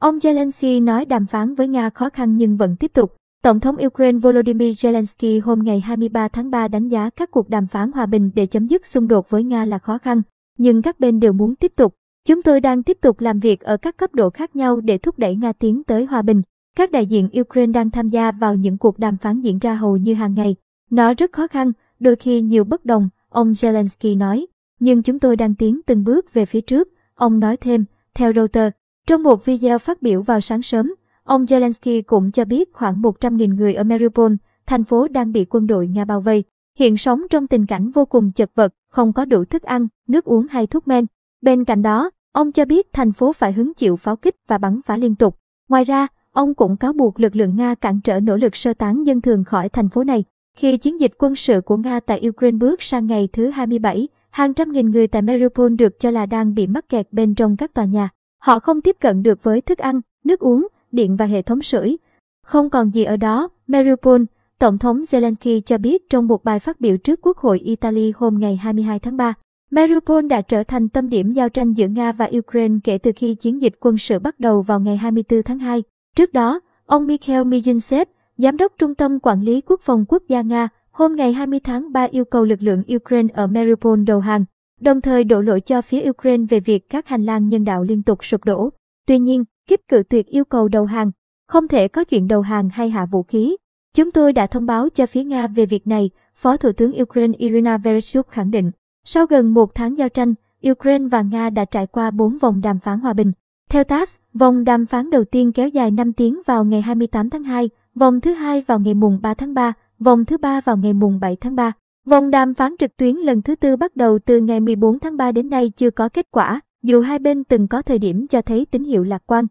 Ông Zelensky nói đàm phán với Nga khó khăn nhưng vẫn tiếp tục. Tổng thống Ukraine Volodymyr Zelensky hôm ngày 23 tháng 3 đánh giá các cuộc đàm phán hòa bình để chấm dứt xung đột với Nga là khó khăn, nhưng các bên đều muốn tiếp tục. Chúng tôi đang tiếp tục làm việc ở các cấp độ khác nhau để thúc đẩy Nga tiến tới hòa bình. Các đại diện Ukraine đang tham gia vào những cuộc đàm phán diễn ra hầu như hàng ngày. Nó rất khó khăn, đôi khi nhiều bất đồng, ông Zelensky nói. Nhưng chúng tôi đang tiến từng bước về phía trước, ông nói thêm, theo Reuters. Trong một video phát biểu vào sáng sớm, ông Zelensky cũng cho biết khoảng 100.000 người ở Mariupol, thành phố đang bị quân đội Nga bao vây, hiện sống trong tình cảnh vô cùng chật vật, không có đủ thức ăn, nước uống hay thuốc men. Bên cạnh đó, ông cho biết thành phố phải hứng chịu pháo kích và bắn phá liên tục. Ngoài ra, ông cũng cáo buộc lực lượng Nga cản trở nỗ lực sơ tán dân thường khỏi thành phố này. Khi chiến dịch quân sự của Nga tại Ukraine bước sang ngày thứ 27, hàng trăm nghìn người tại Mariupol được cho là đang bị mắc kẹt bên trong các tòa nhà. Họ không tiếp cận được với thức ăn, nước uống, điện và hệ thống sưởi. Không còn gì ở đó, Mariupol, Tổng thống Zelensky cho biết trong một bài phát biểu trước Quốc hội Italy hôm ngày 22 tháng 3. Mariupol đã trở thành tâm điểm giao tranh giữa Nga và Ukraine kể từ khi chiến dịch quân sự bắt đầu vào ngày 24 tháng 2. Trước đó, ông Mikhail Mizintsev, Giám đốc Trung tâm Quản lý Quốc phòng Quốc gia Nga, hôm ngày 20 tháng 3 yêu cầu lực lượng Ukraine ở Mariupol đầu hàng, đồng thời đổ lỗi cho phía Ukraine về việc các hành lang nhân đạo liên tục sụp đổ. Tuy nhiên, Kiếp cự tuyệt yêu cầu đầu hàng, không thể có chuyện đầu hàng hay hạ vũ khí. Chúng tôi đã thông báo cho phía Nga về việc này, Phó Thủ tướng Ukraine Irina Vereshchuk khẳng định. Sau gần một tháng giao tranh, Ukraine và Nga đã trải qua 4 vòng đàm phán hòa bình. Theo TASS, vòng đàm phán đầu tiên kéo dài 5 tiếng vào ngày 28 tháng 2, vòng thứ hai vào ngày mùng 3 tháng 3, vòng thứ ba vào ngày mùng 7 tháng 3. Vòng đàm phán trực tuyến lần thứ tư bắt đầu từ ngày 14 tháng 3 đến nay chưa có kết quả, dù hai bên từng có thời điểm cho thấy tín hiệu lạc quan.